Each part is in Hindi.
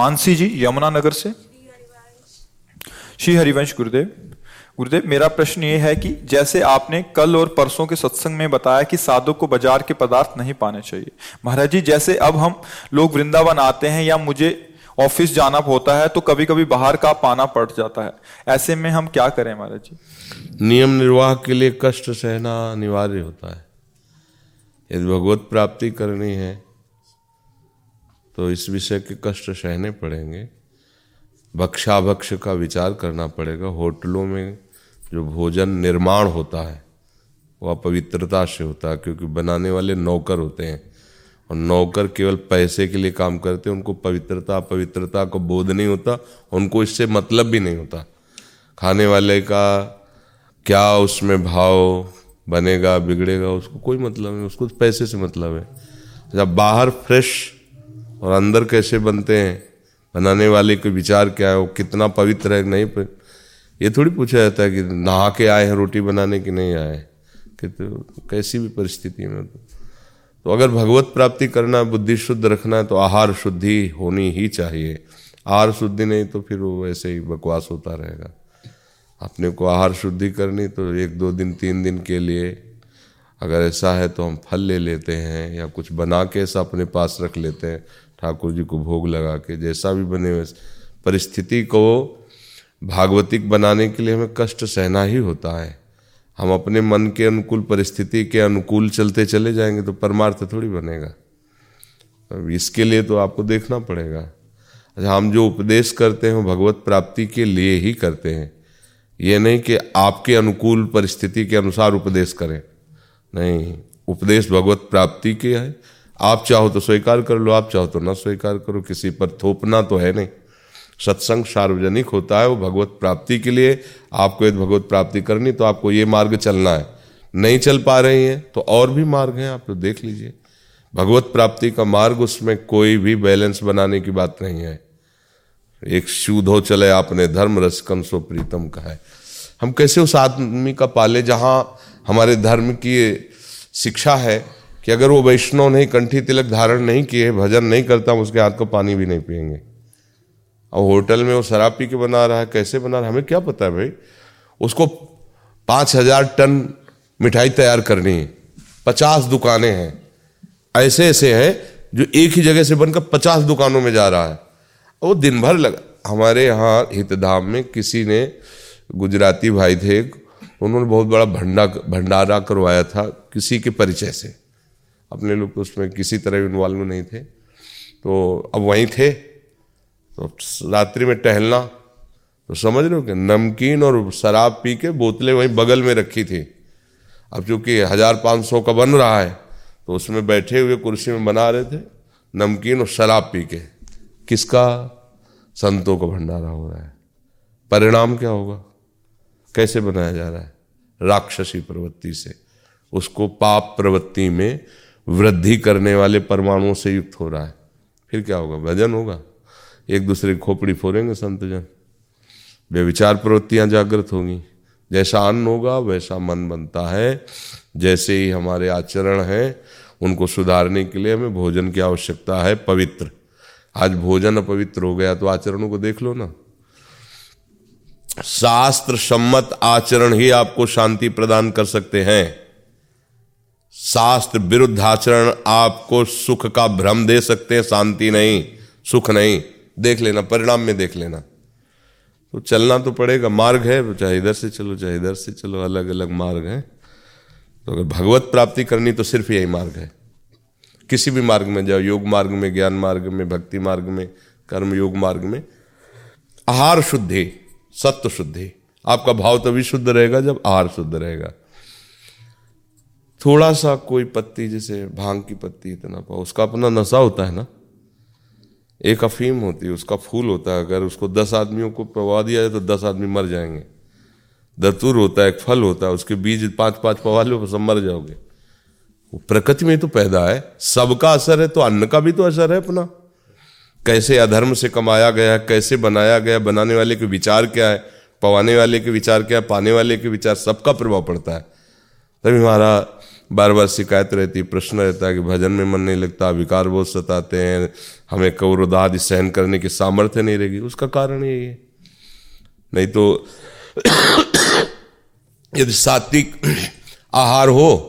मानसी जी यमुनानगर से? श्री हरिवंश गुरुदेव। गुरुदेव, मेरा प्रश्न ये है कि जैसे आपने कल और परसों के सत्संग में बताया कि साधु को बाज़ार के पदार्थ नहीं पाने चाहिए। महाराज जी, जैसे अब हम लोग वृंदावन आते हैं या मुझे ऑफ़िस जाना होता है तो कभी कभी बाहर का पाना पड़ जाता है। ऐसे में हम क्या करें महाराज जी? नियम निर्वाह के लिए कष्ट सहना अनिवार्य होता है। यदि भगवत प्राप्ति करनी है तो इस विषय के कष्ट सहने पड़ेंगे। भक्षाभक्ष का विचार करना पड़ेगा। होटलों में जो भोजन निर्माण होता है वह अपवित्रता से होता है, क्योंकि बनाने वाले नौकर होते हैं। और नौकर केवल पैसे के लिए काम करते हैं, उनको पवित्रता, अपवित्रता को बोध नहीं होता, उनको इससे मतलब भी नहीं होता। खाने वाले का क्या उसमें भाव बनेगा, बिगड़ेगा, उसको कोई मतलब नहीं, उसको पैसे से मतलब है। जब बाहर फ्रेश और अंदर कैसे बनते हैं? बनाने वाले के विचार क्या है? वो कितना पवित्र है नहीं पर ये थोड़ी पूछा जाता है कि नहा के आए हैं रोटी बनाने की नहीं आए? कि तो कैसी भी परिस्थिति में तो, तो अगर भगवत प्राप्ति करना बुद्धि शुद्ध रखना है तो आहार शुद्धि होनी ही चाहिए। आहार शुद्धि नहीं तो फिर वो वैसे ही बकवास होता रहेगा। अपने को आहार शुद्धि करनी तो एक दो दिन तीन दिन के लिए अगर ऐसा है तो हम फल ले लेते हैं या कुछ बना के ऐसा अपने पास रख लेते हैं। ठाकुर जी को भोग लगा के, जैसा भी बने परिस्थिति को भागवतिक बनाने के लिए हमें कष्ट सहना ही होता है। हम अपने मन के अनुकूल, परिस्थिति के अनुकूल चलते चले जाएँगे तो परमार्थ थोड़ी बनेगा। अब इसके लिए तो आपको देखना पड़ेगा। अच्छा हम जो उपदेश करते हैं भगवत प्राप्ति के लिए ही करते हैं। ये नहीं कि आपके अनुकूल, परिस्थिति के अनुसार उपदेश करें। नहीं, उपदेश भगवत प्राप्ति के है। आप चाहो तो स्वीकार कर लो, आप चाहो तो ना स्वीकार करो, किसी पर थोपना तो है नहीं। सत्संग सार्वजनिक होता है, वो भगवत प्राप्ति के लिए। आपको यदि भगवत प्राप्ति करनी तो आपको ये मार्ग चलना है। नहीं चल पा रही हैं तो और भी मार्ग हैं, आप तो देख लीजिए। भगवत प्राप्ति का मार्ग, उसमें कोई भी बैलेंस बनाने की बात नहीं है। एक शूधो चले, आपने धर्म रसकम सो प्रीतम का है। हम कैसे उस आदमी का पाले, जहाँ हमारे धर्म की शिक्षा है कि अगर वो वैष्णव नहीं, कंठी तिलक धारण नहीं किए, भजन नहीं करता, हम उसके हाथ को पानी भी नहीं पियेंगे। और होटल में वो शराब पी के बना रहा है, कैसे बना रहा है, हमें क्या पता है भाई? उसको पाँच हज़ार टन मिठाई तैयार करनी है, पचास दुकानें हैं। ऐसे ऐसे हैं जो एक ही जगह से बनकर पचास दुकानों में जा रहा है। वो दिन भर लगा। हमारे यहाँ हितधाम में किसी ने, गुजराती भाई थे, उन्होंने बहुत बड़ा भंडा, भंडारा करवाया था किसी के परिचय से। अपने लोग तो उसमें किसी तरह इन्वॉल्व नहीं थे। तो अब वहीं थे। तो रात्रि में टहलना तो समझ लो कि नमकीन और शराब पी के बोतलें वहीं बगल में रखी थी। अब चूँकि हज़ार पाँच सौ का बन रहा है तो उसमें बैठे हुए कुर्सी में बना रहे थे, नमकीन और शराब पी के। किसका? संतों का भंडारा हो रहा है। परिणाम क्या होगा? कैसे बनाया जा रहा है? राक्षसी प्रवृत्ति से। उसको पाप प्रवृत्ति में वृद्धि करने वाले परमाणुओं से युक्त हो रहा है। फिर क्या होगा? भजन होगा। एक दूसरे की खोपड़ी फोड़ेंगे संतजन वे विचार प्रवृत्तियाँ जागृत होंगी। जैसा अन्न होगा, वैसा मन बनता है। जैसे ही हमारे आचरण हैं, उनको सुधारने के लिए हमें भोजन की आवश्यकता है, पवित्र। आज भोजन अपवित्र हो गया तो आचरणों को देख लो ना। शास्त्र सम्मत आचरण ही आपको शांति प्रदान कर सकते हैं। शास्त्र विरुद्ध आचरण आपको सुख का भ्रम दे सकते हैं, शांति नहीं, सुख नहीं। देख लेना, परिणाम में देख लेना। तो चलना तो पड़ेगा, मार्ग है चाहे इधर से चलो, चाहे इधर से चलो अलग अलग मार्ग है। तो अगर भगवत प्राप्ति करनी तो सिर्फ़ यही मार्ग है। किसी भी मार्ग में जाओ, योग मार्ग में, ज्ञान मार्ग में, भक्ति मार्ग में, कर्म योग मार्ग में। आहार शुद्धि, सत्व शुद्धि। आपका भाव तभी शुद्ध रहेगा जब आहार शुद्ध रहेगा। थोड़ा सा कोई पत्ती, जैसे भाँग की पत्ती इतना पाओ उसका अपना नशा होता है ना? एक अफीम होती है, उसका फूल होता है, अगर उसको दस आदमियों को पवा दिया जाए तो दस आदमी मर जाएँगे। दतुर होता है, एक फल होता है, उसके बीज पाँच पाँच पवा लो सब मर जाओगे। वो प्रकृति में तो पैदा है। सबका असर है तो अन्न का भी तो असर है अपना। कैसे अधर्म से कमाया गया है, कैसे बनाया गया बनाने वाले के विचार क्या है, पवाने वाले के विचार क्या है, पाने वाले के विचार, सबका प्रभाव पड़ता है। तभी हमारा बार बार शिकायत रहती प्रश्न रहता है कि भजन में मन नहीं लगता, विकार बहुत सताते हैं, हमें कौरद आदि सहन करने की सामर्थ्य नहीं रहेगी, उसका कारण यही है। नहीं तो यदि सात्विक आहार हो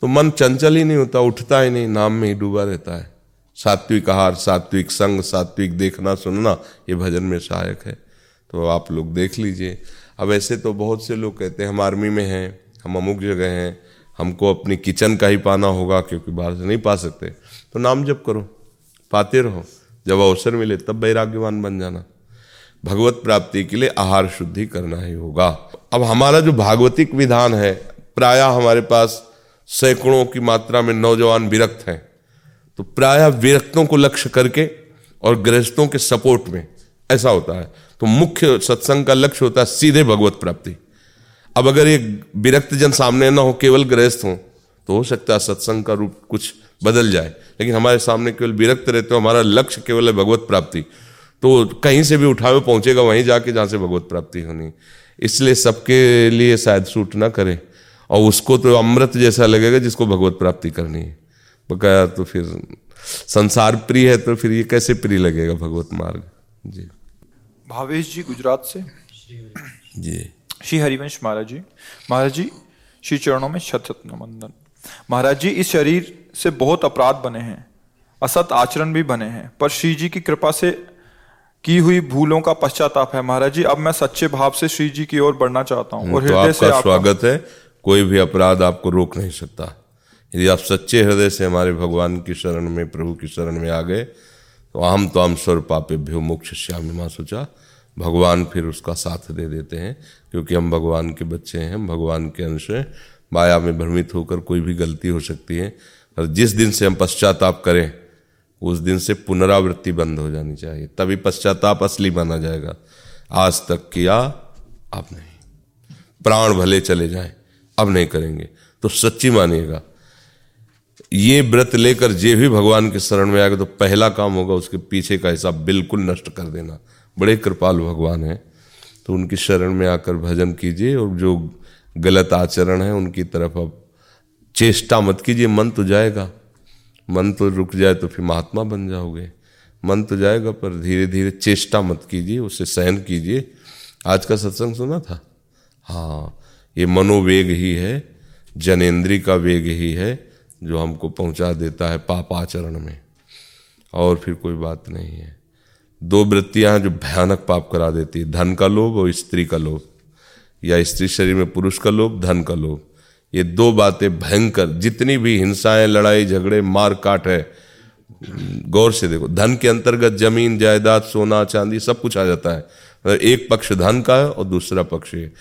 तो मन चंचल ही नहीं होता, उठता ही नहीं, नाम में ही डूबा रहता है। सात्विक आहार, सात्विक संग, सात्विक देखना, सुनना, ये भजन में सहायक है। तो आप लोग देख लीजिए। अब ऐसे तो बहुत से लोग कहते हैं, हम आर्मी में हैं, हम अमुक जगह हैं हमको अपनी किचन का ही पाना होगा, क्योंकि बाहर से नहीं पा सकते। तो नाम जप करो, पाते रहो। जब अवसर मिले, तब वैराग्यवान बन जाना। भगवत प्राप्ति के लिए आहार शुद्धि करना ही होगा। अब हमारा जो भागवतिक विधान है, प्राय हमारे पास सैकड़ों की मात्रा में नौजवान विरक्त हैं। तो प्राय विरक्तों को लक्ष्य करके और गृहस्थों के सपोर्ट में ऐसा होता है। तो मुख्य सत्संग का लक्ष्य होता है सीधे भगवत प्राप्ति। अब अगर ये विरक्त जन सामने ना हो केवल गृहस्थ हो तो हो सकता है सत्संग का रूप कुछ बदल जाए। लेकिन हमारे सामने केवल विरक्त रहते हो हमारा लक्ष्य केवल है भगवत प्राप्ति। तो कहीं से भी उठावे पहुंचेगा वहीं जाके जहाँ से भगवत प्राप्ति होनी। इसलिए सबके लिए शायद सूट ना करे और उसको तो अमृत जैसा लगेगा जिसको भगवत प्राप्ति करनी है। बकाया तो फिर संसार प्रिय है तो फिर ये कैसे प्रिय लगेगा भगवत मार्ग? जी। भावेश जी गुजरात से? जी। श्री हरिवंश महाराज जी। महाराज जी श्री चरणों में शत शत नमंदन महाराज जी इस शरीर से बहुत अपराध बने हैं। असत आचरण भी बने हैं। पर श्री जी की कृपा से की हुई भूलों का पश्चाताप है। महाराज जी अब मैं सच्चे भाव से श्री जी की ओर बढ़ना चाहता हूँ और तो हृदय से स्वागत है। कोई भी अपराध आपको रोक नहीं सकता। यदि आप सच्चे हृदय से हमारे भगवान की शरण में प्रभु की शरण में आ गए तो हम तो हम स्वर पापे भ्यो मोक्ष श्यामी माँ सोचा। भगवान फिर उसका साथ दे देते हैं, क्योंकि हम भगवान के बच्चे हैं, हम भगवान के अंश हैं। माया में भ्रमित होकर कोई भी गलती हो सकती है। और जिस दिन से हम पश्चाताप करें, उस दिन से पुनरावृत्ति बंद हो जानी चाहिए। तभी पश्चाताप असली माना जाएगा। आज तक किया अब नहीं। प्राण भले चले जाएँ, अब नहीं करेंगे। तो सच्ची मानिएगा, ये व्रत लेकर जे भी भगवान के शरण में आएगा तो पहला काम होगा उसके पीछे का हिसाब बिल्कुल नष्ट कर देना। बड़े कृपालु भगवान हैं। तो उनकी शरण में आकर भजन कीजिए और जो गलत आचरण है उनकी तरफ़ अब चेष्टा मत कीजिए, मन तो जाएगा। मन तो रुक जाए तो फिर महात्मा बन जाओगे। मन तो जाएगा पर धीरे धीरे चेष्टा मत कीजिए, उसे सहन कीजिए। आज का सत्संग सुना था? हाँ ये मनोवेग ही है जनेन्द्री का वेग ही है, जो हमको पहुँचा देता है पाप आचरण में। और फिर कोई बात नहीं है। दो वृत्तियाँ जो भयानक पाप करा देती है, धन का लोभ और स्त्री का लोभ। या स्त्री शरीर में पुरुष का लोभ, धन का लोभ। ये दो बातें भयंकर, जितनी भी हिंसाएँ, लड़ाई, झगड़े मार काट है, गौर से देखो, धन के अंतर्गत ज़मीन, जायदाद, सोना, चांदी, सब कुछ आ जाता है। एक पक्ष धन का है और दूसरा पक्ष है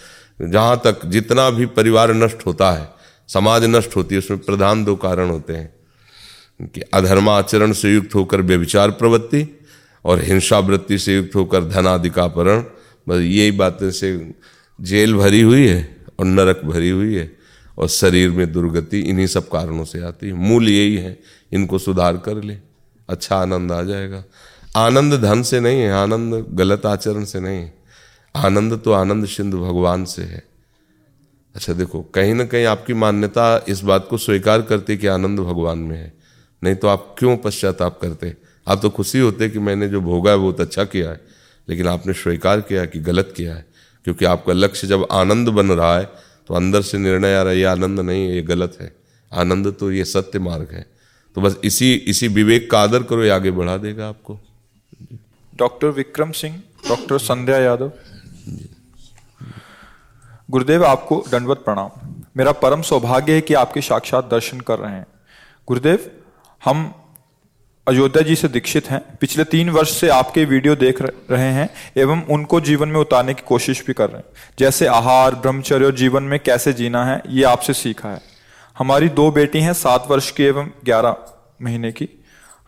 जहाँ तक जितना भी परिवार नष्ट होता है, समाज नष्ट होती है, उसमें प्रधान दो कारण होते हैं। कि अधर्माचरण से युक्त होकर व्यभिचार प्रवृत्ति और हिंसा वृत्ति से युक्त होकर धनाधिकापरण बस यही बातें से जेल भरी हुई है और नरक भरी हुई है और शरीर में दुर्गति इन्हीं सब कारणों से आती है। मूल यही है, इनको सुधार कर ले अच्छा आनंद आ जाएगा। आनंद धन से नहीं है, आनंद गलत आचरण से नहीं है। आनंद तो आनंद सिंधु भगवान से है। अच्छा देखो, कहीं ना कहीं आपकी मान्यता इस बात को स्वीकार करती कि आनंद भगवान में है। नहीं तो आप क्यों पश्चाताप करते? आप तो खुशी होते कि मैंने जो भोगा है बहुत अच्छा किया है, लेकिन आपने स्वीकार किया कि गलत किया है, क्योंकि आपका लक्ष्य जब आनंद बन रहा है तो अंदर से निर्णय आ रहा है, ये आनंद नहीं ये गलत है। आनंद तो ये सत्य मार्ग है। तो बस इसी इसी विवेक का आदर करो, ये आगे बढ़ा देगा आपको। Doctor Vikram Singh, doctor Sandhya Yadav. गुरुदेव, आपको दंडवत प्रणाम। मेरा परम सौभाग्य है कि आपके साक्षात दर्शन कर रहे हैं। गुरुदेव, हम अयोध्या जी से दीक्षित हैं। पिछले तीन वर्ष से आपके वीडियो देख रहे हैं एवं उनको जीवन में उतारने की कोशिश भी कर रहे हैं। जैसे आहार, ब्रह्मचर्य और जीवन में कैसे जीना है, ये आपसे सीखा है। हमारी दो बेटी हैं, सात वर्ष की एवं ग्यारह महीने की।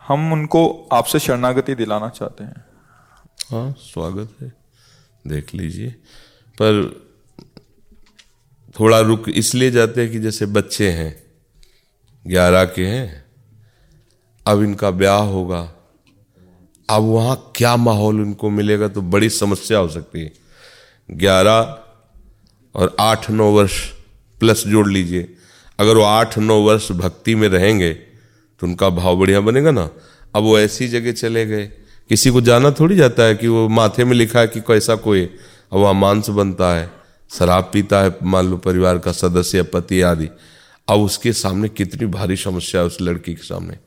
हम उनको आपसे शरणागति दिलाना चाहते हैं। हाँ स्वागत है। देख लीजिए। पर थोड़ा रुक इसलिए जाते हैं कि जैसे बच्चे हैं, ग्यारह के हैं अब इनका ब्याह होगा। अब वहाँ क्या माहौल उनको मिलेगा तो बड़ी समस्या हो सकती है। ग्यारह और आठ नौ वर्ष प्लस जोड़ लीजिए। अगर वो आठ नौ वर्ष भक्ति में रहेंगे तो उनका भाव बढ़िया बनेगा ना। अब वो ऐसी जगह चले गए। किसी को जाना थोड़ी जाता है कि वो माथे में लिखा है कि कैसा कोई अब वहाँ मांस बनता है, शराब पीता है, मान लो परिवार का सदस्य, पति आदि। अब उसके सामने कितनी भारी समस्या है उस लड़की के सामने।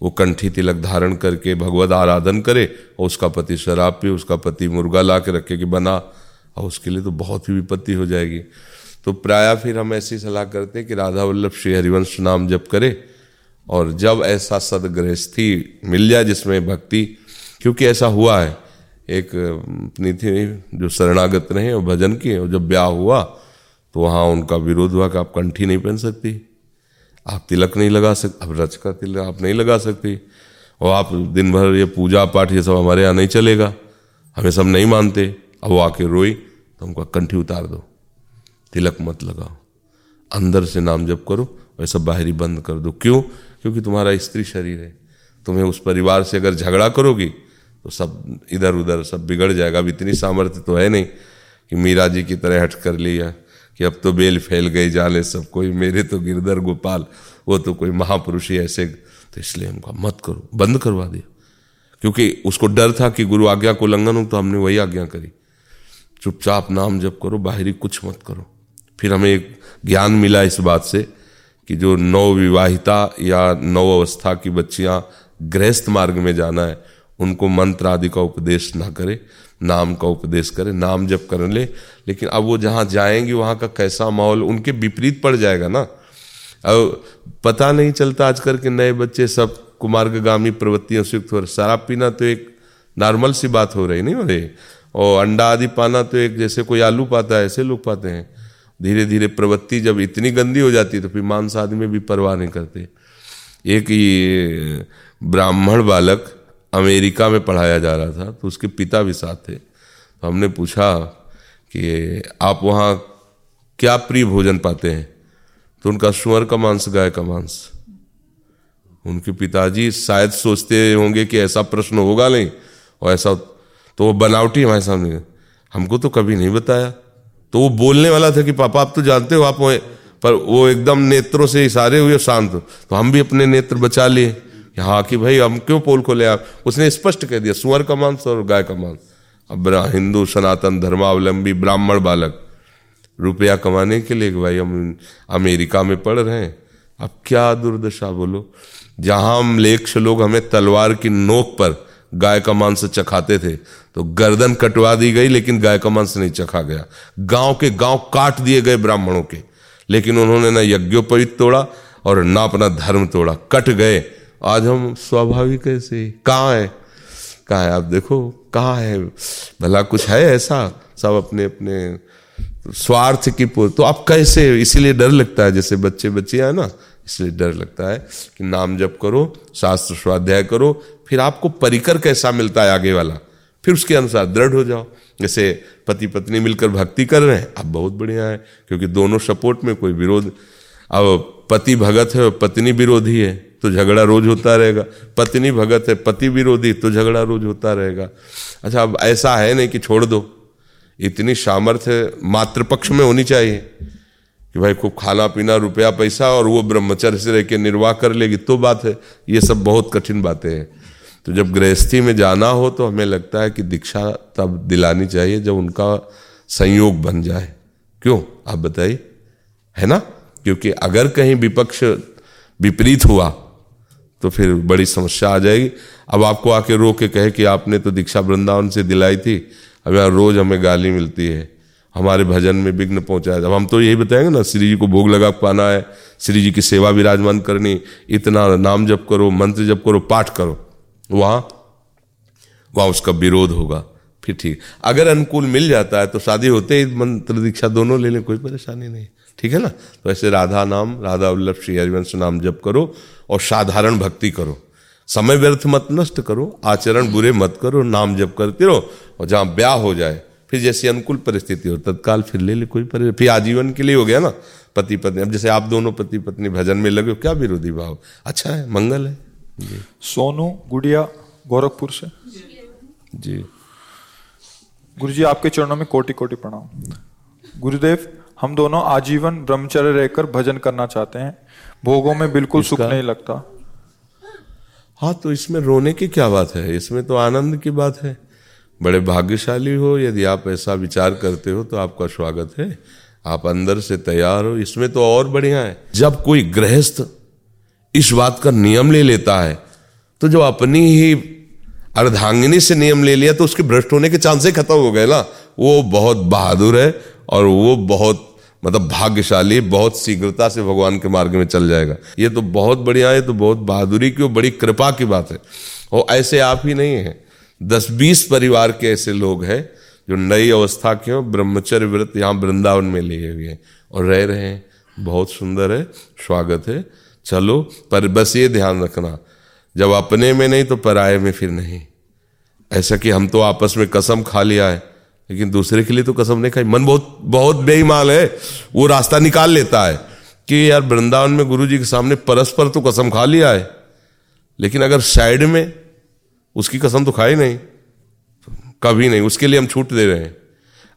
वो कंठी तिलक धारण करके भगवत आराधन करे और उसका पति शराब पी उसका पति मुर्गा ला के रखे कि बना और उसके लिए तो बहुत ही विपत्ति हो जाएगी। तो प्राय फिर हम ऐसी सलाह करते हैं कि राधा वल्लभ श्री हरिवंश नाम जप करे और जब ऐसा सदगृहस्थी मिल जाए जिसमें भक्ति, क्योंकि ऐसा हुआ है, एक अपनी थी जो शरणागत रहे और भजन किए और जब ब्याह हुआ तो वहाँ उनका विरोध हुआ कि आप कंठी नहीं पहन सकती। आप तिलक नहीं लगा सकते अब रच का तिलक आप नहीं लगा सकते। और आप दिन भर ये पूजा पाठ ये सब हमारे यहाँ नहीं चलेगा। हमें सब नहीं मानते। अब वो आके रोई तो हमको कंठी उतार दो। तिलक मत लगाओ। अंदर से नाम जप करो सब बाहरी बंद कर दो। क्यों? क्योंकि तुम्हारा स्त्री शरीर है। तुम्हें उस परिवार से अगर झगड़ा करोगी तो सब इधर उधर सब बिगड़ जाएगा। अब इतनी सामर्थ्य तो है नहीं कि मीरा जी की तरह हट कर लिया। कि अब तो बेल फैल गई, जाले सब, कोई मेरे तो गिरधर गोपाल, वो तो कोई महापुरुष ही ऐसे। तो इसलिए हमको मत करो, बंद करवा दिया। क्योंकि उसको डर था कि गुरु आज्ञा को उल्लंघन हो तो हमने वही आज्ञा करी। चुपचाप नाम जप करो, बाहरी कुछ मत करो। फिर हमें एक ज्ञान मिला इस बात से कि जो नव विवाहिता या नव अवस्था की बच्चियाँ गृहस्थ मार्ग में जाना है, उनको मंत्र आदि का उपदेश ना करे। नाम का उपदेश करे, नाम जब कर ले। लेकिन अब वो जहाँ जाएँगे, वहाँ का कैसा माहौल, उनके विपरीत पड़ जाएगा ना। अब पता नहीं चलता आजकल के नए बच्चे सब कुमार्गामी प्रवृत्तियों से युक्त हो रहे। शराब पीना तो एक नॉर्मल सी बात हो रही, नहीं हो और अंडा आदि पाना तो एक जैसे कोई आलू पाता है, ऐसे लोग पाते हैं। धीरे धीरे प्रवृत्ति जब इतनी गंदी हो जाती है तो फिर मांस आदि में भी परवाह नहीं करते। एक ये ब्राह्मण बालक अमेरिका में पढ़ाया जा रहा था तो उसके पिता भी साथ थे। तो हमने पूछा कि आप वहाँ क्या प्रिय भोजन पाते हैं? तो उनका, सुअर का मांस, गाय का मांस। उनके पिताजी शायद सोचते होंगे कि ऐसा प्रश्न होगा नहीं, और ऐसा तो वो बनावटी हमारे सामने, हमको तो कभी नहीं बताया। तो वो बोलने वाला था कि, पापा, आप तो जानते हो, आप पर वो एकदम नेत्रों से इशारे हुए शांत। तो हम भी अपने नेत्र बचा लिए। कि हाँ कि भाई, हम क्यों पोल खोले आप? उसने स्पष्ट कह दिया, सुअर का मांस और गाय का मांस। अब हिंदू, सनातन, धर्मावलंबी, ब्राह्मण, बालक। रुपया कमाने के लिए भाई, हम अमेरिका में पढ़ रहे हैं। अब क्या दुर्दशा, बोलो। जहाँ हम लेक्ष लोग हमें तलवार की नोक पर गाय का मांस चखाते थे तो गर्दन कटवा दी गई, लेकिन गाय का मांस नहीं चखा गया। गाँव के गाँव काट दिए गए ब्राह्मणों के। लेकिन उन्होंने ना यज्ञोपवित तोड़ा और ना अपना धर्म तोड़ा। कट गए। आज हम स्वाभाविक ऐसे कहाँ है? कहाँ है? आप देखो, कहाँ है? भला कुछ है ऐसा? सब अपने अपने स्वार्थ की तो आप कैसे? इसीलिए डर लगता है, जैसे बच्चे बच्चे है ना, इसलिए डर लगता है कि नाम जप करो, शास्त्र स्वाध्याय करो, फिर आपको परिकर कैसा मिलता है आगे वाला? फिर उसके अनुसार दृढ़ हो जाओ। जैसे पति पत्नी मिलकर भक्ति कर रहे हैं अब बहुत बढ़िया है, क्योंकि दोनों सपोर्ट में कोई विरोध, अब पति भगत है और पत्नी विरोधी है। तो झगड़ा रोज होता रहेगा। पत्नी भगत है, पति विरोधी तो झगड़ा रोज होता रहेगा। अच्छा अब ऐसा है नहीं कि छोड़ दो। इतनी सामर्थ्य मातृपक्ष में होनी चाहिए कि भाई खूब खाना पीना रुपया, पैसा, और वो ब्रह्मचर्य से रह के निर्वाह कर लेगी तो बात है। ये सब बहुत कठिन बातें हैं। तो जब गृहस्थी में जाना हो तो हमें लगता है कि दीक्षा तब दिलानी चाहिए जब उनका संयोग बन जाए। क्यों? आप बताइए। है ना? क्योंकि अगर कहीं विपक्ष विपरीत हुआ तो फिर बड़ी समस्या आ जाएगी। अब आपको आके रो के कहे कि आपने तो दीक्षा वृंदावन से दिलाई थी, अब यहाँ रोज हमें गाली मिलती है, हमारे भजन में विघ्न पहुँचाया अब हम तो यही बताएँगे ना, श्री जी को भोग लगा पाना है, श्री जी की सेवा विराजमान करनी, इतना नाम जप करो, मंत्र जप करो, पाठ करो, वहाँ वहाँ उसका विरोध होगा, फिर ठीक। अगर अनुकूल मिल जाता है तो शादी होते ही मंत्र दीक्षा दोनों ले लें, कोई परेशानी नहीं। ठीक है ना? तो ऐसे राधा नाम, राधा वल्लभ श्री हरिवंश नाम जप करो और साधारण भक्ति करो। समय व्यर्थ मत नष्ट करो, आचरण बुरे मत करो, नाम जप करते रहो और जहाँ ब्याह हो जाए, फिर जैसी अनुकूल परिस्थिति हो, तत्काल फिर ले ले, कोई परि, फिर आजीवन के लिए हो गया ना पति पत्नी अब जैसे आप दोनों पति पत्नी भजन में लगे हो, क्या विरोधी भाव? अच्छा है, मंगल है। जी। सोनू गुड़िया, गोरखपुर से? जी। गुरु जी आपके चरणों में कोटि कोटि प्रणाम। गुरुदेव हम दोनों आजीवन ब्रह्मचर्य रहकर भजन करना चाहते हैं। भोगों में बिल्कुल सुख नहीं लगता। हाँ तो इसमें रोने की क्या बात है? इसमें तो आनंद की बात है। बड़े भाग्यशाली हो यदि आप ऐसा विचार करते हो तो आपका स्वागत है। आप अंदर से तैयार हो। इसमें तो और बढ़िया है। जब कोई गृहस्थ इस बात का नियम ले लेता है तो जो अपनी ही अर्धांगिनी से नियम ले लिया तो उसके भ्रष्ट होने के चांसेस खत्म हो गए ना। वो बहुत बहादुर है और वो बहुत मतलब भाग्यशाली, बहुत शीघ्रता से भगवान के मार्ग में चल जाएगा। ये तो बहुत बढ़िया है तो बहुत बहादुरी की और बड़ी कृपा की बात है। और ऐसे आप ही नहीं हैं। दस बीस परिवार के ऐसे लोग हैं जो नई अवस्था के हो, ब्रह्मचर्य व्रत यहाँ वृंदावन में लिए हुए हैं और रह रहे हैं। बहुत सुंदर है, स्वागत है। चलो, पर बस ये ध्यान रखना, जब अपने में नहीं तो पराये में फिर नहीं। ऐसा कि हम तो आपस में कसम खा लिया है। लेकिन दूसरे के लिए तो कसम नहीं खाई। मन बहुत बहुत बेईमान है। वो रास्ता निकाल लेता है कि यार वृंदावन में गुरु जी के सामने परस्पर तो कसम खा लिया है। लेकिन अगर साइड में उसकी कसम तो खाई नहीं कभी नहीं। उसके लिए हम छूट दे रहे हैं।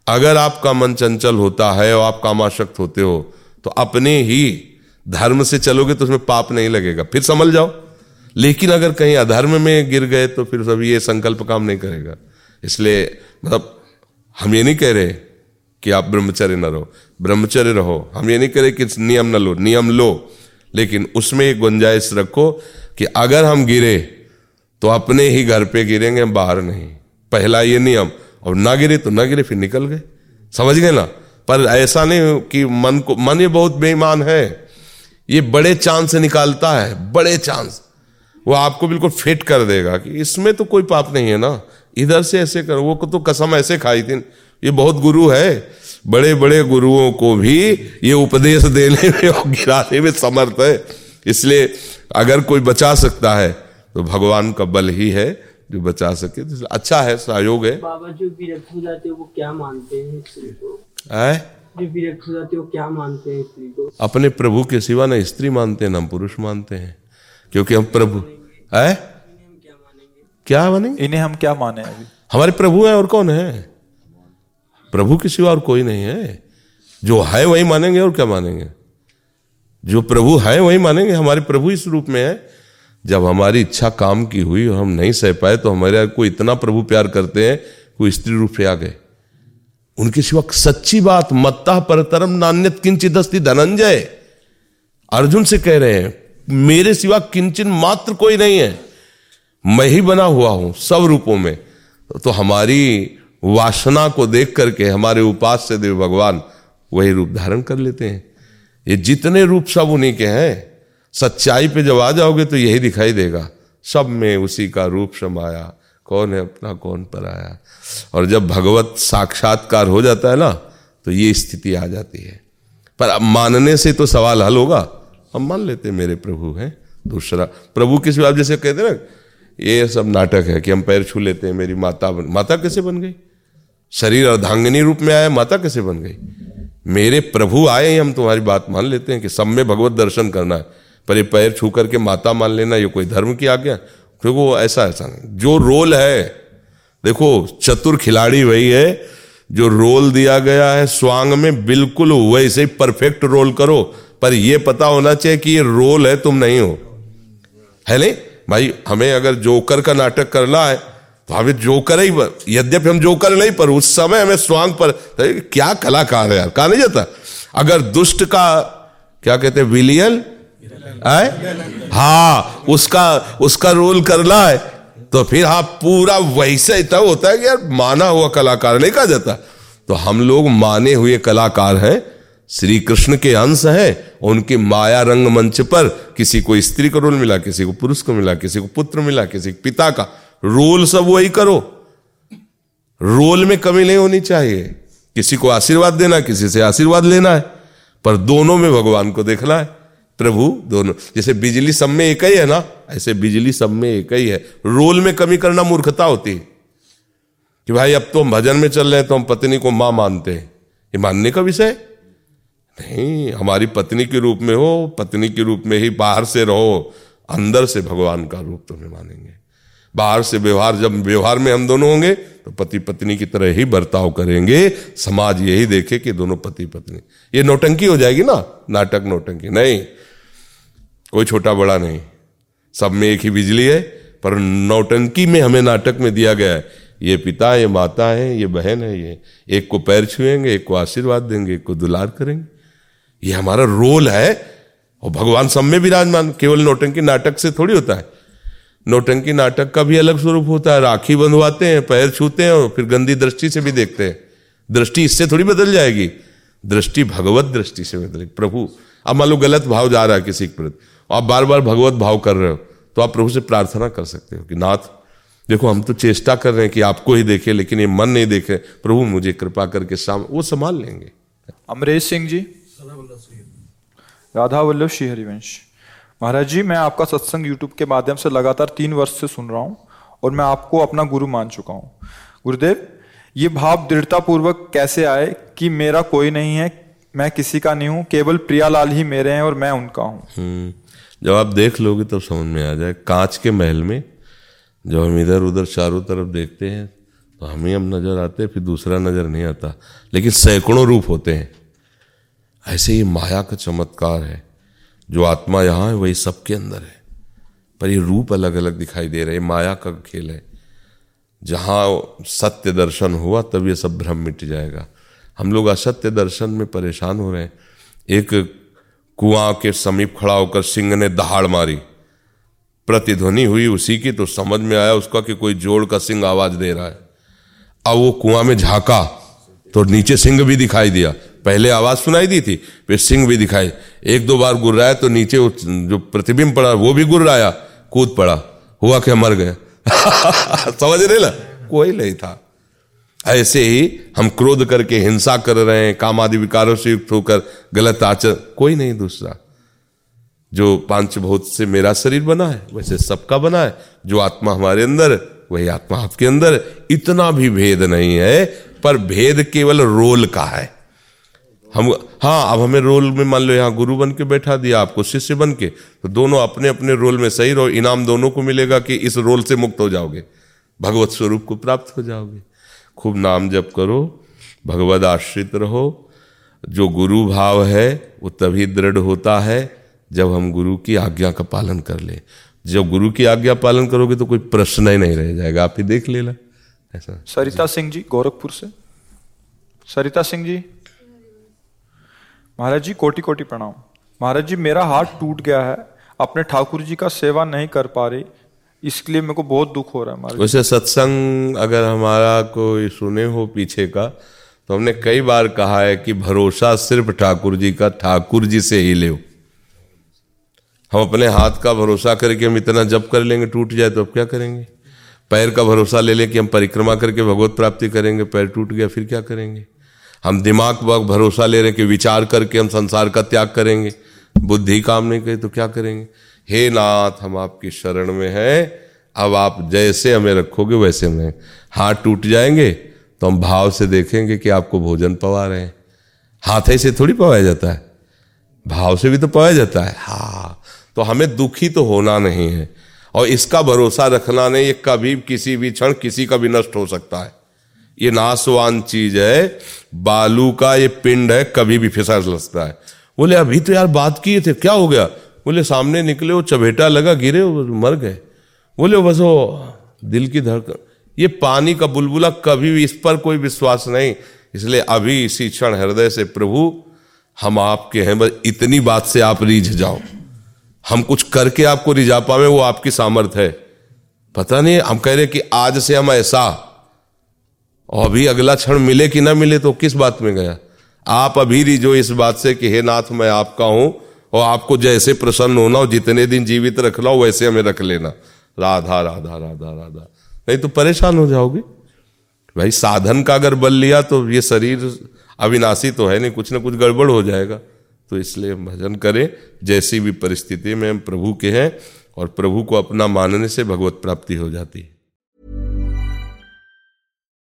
अगर आपका मन चंचल होता है और आप कामाशक्त होते हो तो अपने ही धर्म से चलोगे तो उसमें पाप नहीं लगेगा। फिर समझ जाओ। लेकिन अगर कहीं अधर्म में गिर गए तो फिर सब ये संकल्प काम नहीं करेगा। इसलिए मतलब हम ये नहीं कह रहे कि आप ब्रह्मचर्य न रहो। ब्रह्मचर्य रहो। हम ये नहीं कह रहे कि नियम न लो, नियम लो। लेकिन उसमें एक गुंजाइश रखो कि अगर हम गिरे तो अपने ही घर पे गिरेंगे बाहर नहीं। पहला ये नियम, और ना गिरे तो ना गिरे, फिर निकल गए। समझ गए ना? पर ऐसा नहीं कि मन को, मन ये बहुत बेईमान है। ये बड़े चांस से निकालता है, बड़े चांस। वो आपको बिल्कुल फिट कर देगा कि इसमें तो कोई पाप नहीं है ना। इधर से ऐसे करो। वो तो कसम ऐसे खाई थी। ये बहुत गुरु है। बड़े बड़े गुरुओं को भी ये उपदेश देने में और गिराने में समर्थ है। इसलिए अगर कोई बचा सकता है तो भगवान का बल ही है जो बचा सके। तो अच्छा है सहयोग है। बाबा जो विरक्त हो जाते वो क्या मानते हैं स्त्री को? है? जो विरक्त हो जाते वो क्या मानते हैं स्त्री को? अपने प्रभु के सिवा न स्त्री मानते हैं न हम पुरुष मानते हैं। क्योंकि हम प्रभु है? क्या बनेंगे इन्हें हम क्या माने अभी? हमारे प्रभु हैं और कौन है? प्रभु के सिवा और कोई नहीं है। जो है वही मानेंगे और क्या मानेंगे? जो प्रभु है वही मानेंगे। हमारे प्रभु इस रूप में है। जब हमारी इच्छा काम की हुई और हम नहीं सह पाए तो हमारे को इतना प्रभु प्यार करते हैं कोई स्त्री रूप से आ गए उनके सिवा सच्ची बात मत्ता परतरम नान्यत किंचित अस्ति धनंजय। अर्जुन से कह रहे हैं मेरे सिवा किंचन मात्र कोई नहीं है। मैं ही बना हुआ हूँ सब रूपों में। तो हमारी वासना को देख करके, हमारे उपास से देव भगवान वही रूप धारण कर लेते हैं। ये जितने रूप सब उन्हीं के हैं। सच्चाई पे जब आ जाओगे तो यही दिखाई देगा। सब में उसी का रूप समाया कौन है अपना, कौन पर आया? और जब भगवत साक्षात्कार हो जाता है ना तो ये स्थिति आ जाती है। पर अब मानने से तो सवाल हल होगा। हम मान लेते मेरे प्रभु हैं। दूसरा, प्रभु किसी आप जैसे कहते ना ये सब नाटक है कि हम पैर छू लेते हैं, मेरी माता बन, माता कैसे बन गई? शरीर अर्धांगिनी रूप में आया, माता कैसे बन गई? मेरे प्रभु आए हम तुम्हारी बात मान लेते हैं कि सब में भगवत दर्शन करना है। पर ये पैर छू करके माता मान लेना, ये कोई धर्म की आज्ञा? क्योंकि वो ऐसा ऐसा जो रोल है, देखो, चतुर खिलाड़ी वही है, जो रोल दिया गया है स्वांग में, बिल्कुल वैसे ही परफेक्ट रोल करो। पर यह पता होना चाहिए कि ये रोल है, तुम नहीं हो। है नहीं? भाई, हमें अगर जोकर का नाटक करना है तो हमें जोकर ही यद्यपि हम जोकर नहीं, पर उस समय हमें स्वांग पर तो क्या कलाकार है यार, कहा नहीं जाता? अगर दुष्ट का, क्या कहते विलियन? है हाँ उसका उसका रोल करना है तो फिर हाँ पूरा वैसे तब होता है कि यार, माना हुआ कलाकार नहीं कहा जाता। तो हम लोग माने हुए कलाकार हैं श्री कृष्ण के अंश है, उनके माया रंग मंच पर किसी को स्त्री का रोल मिला, किसी को पुरुष को मिला, किसी को पुत्र मिला, किसी को पिता का। रोल सब वही करो। रोल में कमी नहीं होनी चाहिए। किसी को आशीर्वाद देना, किसी से आशीर्वाद लेना है। पर दोनों में भगवान को देखना है, प्रभु दोनों। जैसे बिजली सब में एक ही है ना, ऐसे बिजली सब में एक ही है। रोल में कमी करना मूर्खता होती है। कि भाई, अब तो हम भजन में चल रहे हैं तो हम पत्नी को माँ मानते हैं। ये मानने का विषय नहीं, हमारी पत्नी के रूप में हो, पत्नी के रूप में ही बाहर से रहो, अंदर से भगवान का रूप तुम्हें मानेंगे। बाहर से व्यवहार, जब व्यवहार में हम दोनों होंगे तो पति पत्नी की तरह ही बर्ताव करेंगे, समाज यही देखे कि दोनों पति पत्नी ये नोटंकी हो जाएगी ना? नाटक नोटंकी। नहीं, कोई छोटा बड़ा नहीं। सब में एक ही बिजली है, पर नौटंकी में हमें नाटक में दिया गया है। ये पिता ये माता है, ये बहन है, ये एक को पैर छुएँगे, एक को आशीर्वाद देंगे, एक को दुलार करेंगे। ये हमारा रोल है, और भगवान सब में विराजमान, केवल नोटंकी नाटक से थोड़ी होता है। नोटंकी नाटक का भी अलग स्वरूप होता है, राखी बंधवाते हैं, पैर छूते हैं, और फिर गंदी दृष्टि से भी देखते हैं। दृष्टि इससे थोड़ी बदल जाएगी। दृष्टि भगवत दृष्टि से बदलेगी। प्रभु, अब मान लो गलत भाव जा रहा है किसी के प्रति आप बार बार भगवत भाव कर रहे हो तो आप प्रभु से प्रार्थना कर सकते हो कि, नाथ, देखो, हम तो चेष्टा कर रहे हैं कि आपको ही देखे, लेकिन ये मन नहीं देखे। प्रभु, मुझे कृपा करके साम वो संभाल लेंगे। अमरेश सिंह जी। राधा वल्लभ श्री हरिवंश महाराज जी मैं आपका सत्संग यूट्यूब के माध्यम से लगातार तीन वर्ष से सुन रहा हूँ और मैं आपको अपना गुरु मान चुका हूँ। गुरुदेव ये भाव दृढ़ता पूर्वक कैसे आए कि मेरा कोई नहीं है मैं किसी का नहीं हूँ केवल प्रियालाल ही मेरे हैं और मैं उनका हूँ? हम्म, जब आप देख लोगे तब तो समझ में आ जाए कांच के महल में जब हम इधर उधर चारों तरफ़ देखते हैं तो हम ही हम नज़र आते हैं फिर दूसरा नज़र नहीं आता लेकिन सैकड़ों रूप होते हैं। ऐसे ही माया का चमत्कार है, जो आत्मा यहाँ है, वही सबके अंदर है। पर ये रूप अलग अलग दिखाई दे रहे माया का खेल है। जहाँ सत्य दर्शन हुआ, तब ये सब भ्रम मिट जाएगा। हम लोग असत्य दर्शन में परेशान हो रहे हैं। एक कुआँ के समीप खड़ा होकर सिंह ने दहाड़ मारी। प्रतिध्वनि हुई उसी की तो समझ में आया उसका कि कोई जोड़ का सिंह आवाज़ दे रहा है। अब वो कुआँ में झांका। तो नीचे सिंह भी दिखाई दिया। पहले आवाज़ सुनाई दी थी, फिर सिंह भी दिखाई। एक दो बार गुर्राया तो नीचे जो प्रतिबिंब पड़ा, वो भी गुर्राया, कूद पड़ा। हुआ क्या, मर गया समझ रहे ना कोई नहीं था। ऐसे ही हम क्रोध करके हिंसा कर रहे हैं, काम आदि विकारों से युक्त होकर, गलत आचर, कोई नहीं दूसरा। जो पाँच भूत से मेरा शरीर बना है, वैसे सबका बना है। जो आत्मा हमारे अंदर वही आत्मा आपके अंदर इतना भी भेद नहीं है, पर भेद केवल रोल का है। हम हाँ अब हमें रोल में मान लो यहाँ गुरु बन के बैठा दिया, आपको शिष्य बन के तो दोनों अपने अपने रोल में सही रहो, इनाम दोनों को मिलेगा कि इस रोल से मुक्त हो जाओगे। भगवत स्वरूप को प्राप्त हो जाओगे। खूब नाम जप करो भगवत आश्रित रहो, जो गुरु भाव है, वो तभी दृढ़ होता है, जब हम गुरु की आज्ञा का पालन कर ले। जब गुरु की आज्ञा पालन करोगे तो कोई प्रश्न ही नहीं रह जाएगा। आप ही देख लेना ऐसा। सरिता सिंह जी गोरखपुर से। सरिता सिंह जी। महाराज जी कोटि कोटि प्रणाम। महाराज जी मेरा हाथ टूट गया है। अपने ठाकुर जी का सेवा नहीं कर पा रही। इसके लिए मेरे को बहुत दुख हो रहा है वैसे सत्संग अगर हमारा कोई सुने हो पीछे का तो हमने कई बार कहा है कि भरोसा सिर्फ़ ठाकुर जी का ठाकुर जी से ही ले हम अपने हाथ का भरोसा करके हम इतना जप कर लेंगे, टूट जाए तो अब क्या करेंगे? पैर का भरोसा ले लें कि हम परिक्रमा करके भगवत प्राप्ति करेंगे, पैर टूट गया, फिर क्या करेंगे? हम दिमाग पर भरोसा ले रहे हैं कि विचार करके हम संसार का त्याग करेंगे। बुद्धि काम नहीं करे तो क्या करेंगे? हे नाथ, हम आपकी शरण में हैं। अब आप जैसे हमें रखोगे, वैसे हमें। हाथ टूट जाएँगे तो हम भाव से देखेंगे कि आपको भोजन पवा रहे हैं। हाथ ऐसे थोड़ी पवाया जाता है। भाव से भी तो पवाया जाता है। हाँ। तो हमें दुखी तो होना नहीं है। और इसका भरोसा रखना नहीं, ये कभी किसी भी क्षण किसी का भी नष्ट हो सकता है। ये नाशवान चीज़ है, बालू का ये पिंड है, कभी भी फिसल सकता है। बोले, अभी तो यार बात किए थे, क्या हो गया? बोले, सामने निकले वो चबेटा लगा, गिरे मर गए। बोले, बस वो दिल की धड़कन, ये पानी का बुलबुला कभी भी इस पर कोई विश्वास नहीं। इसलिए अभी इसी क्षण हृदय से, प्रभु, हम आपके हैं, बस इतनी बात से आप रीझ जाओ। हम कुछ करके आपको रिझा पावे, वो आपकी सामर्थ्य है। पता नहीं, हम कह रहे कि आज से हम ऐसा, और अभी अगला क्षण मिले कि ना मिले तो किस बात में गया? आप अभी रिझो इस बात से कि, हे नाथ, मैं आपका हूँ, और आपको जैसे प्रसन्न होना हो जितने दिन जीवित रखना हो, वैसे हमें रख लेना। राधा राधा राधा राधा। नहीं तो परेशान हो जाओगे। भाई, साधन का अगर बल लिया तो ये शरीर अविनाशी तो है नहीं, कुछ ना कुछ गड़बड़ हो जाएगा। तो इसलिए भजन करें, जैसी भी परिस्थिति में हम प्रभु के हैं और प्रभु को अपना मानने से भगवत प्राप्ति हो जाती है।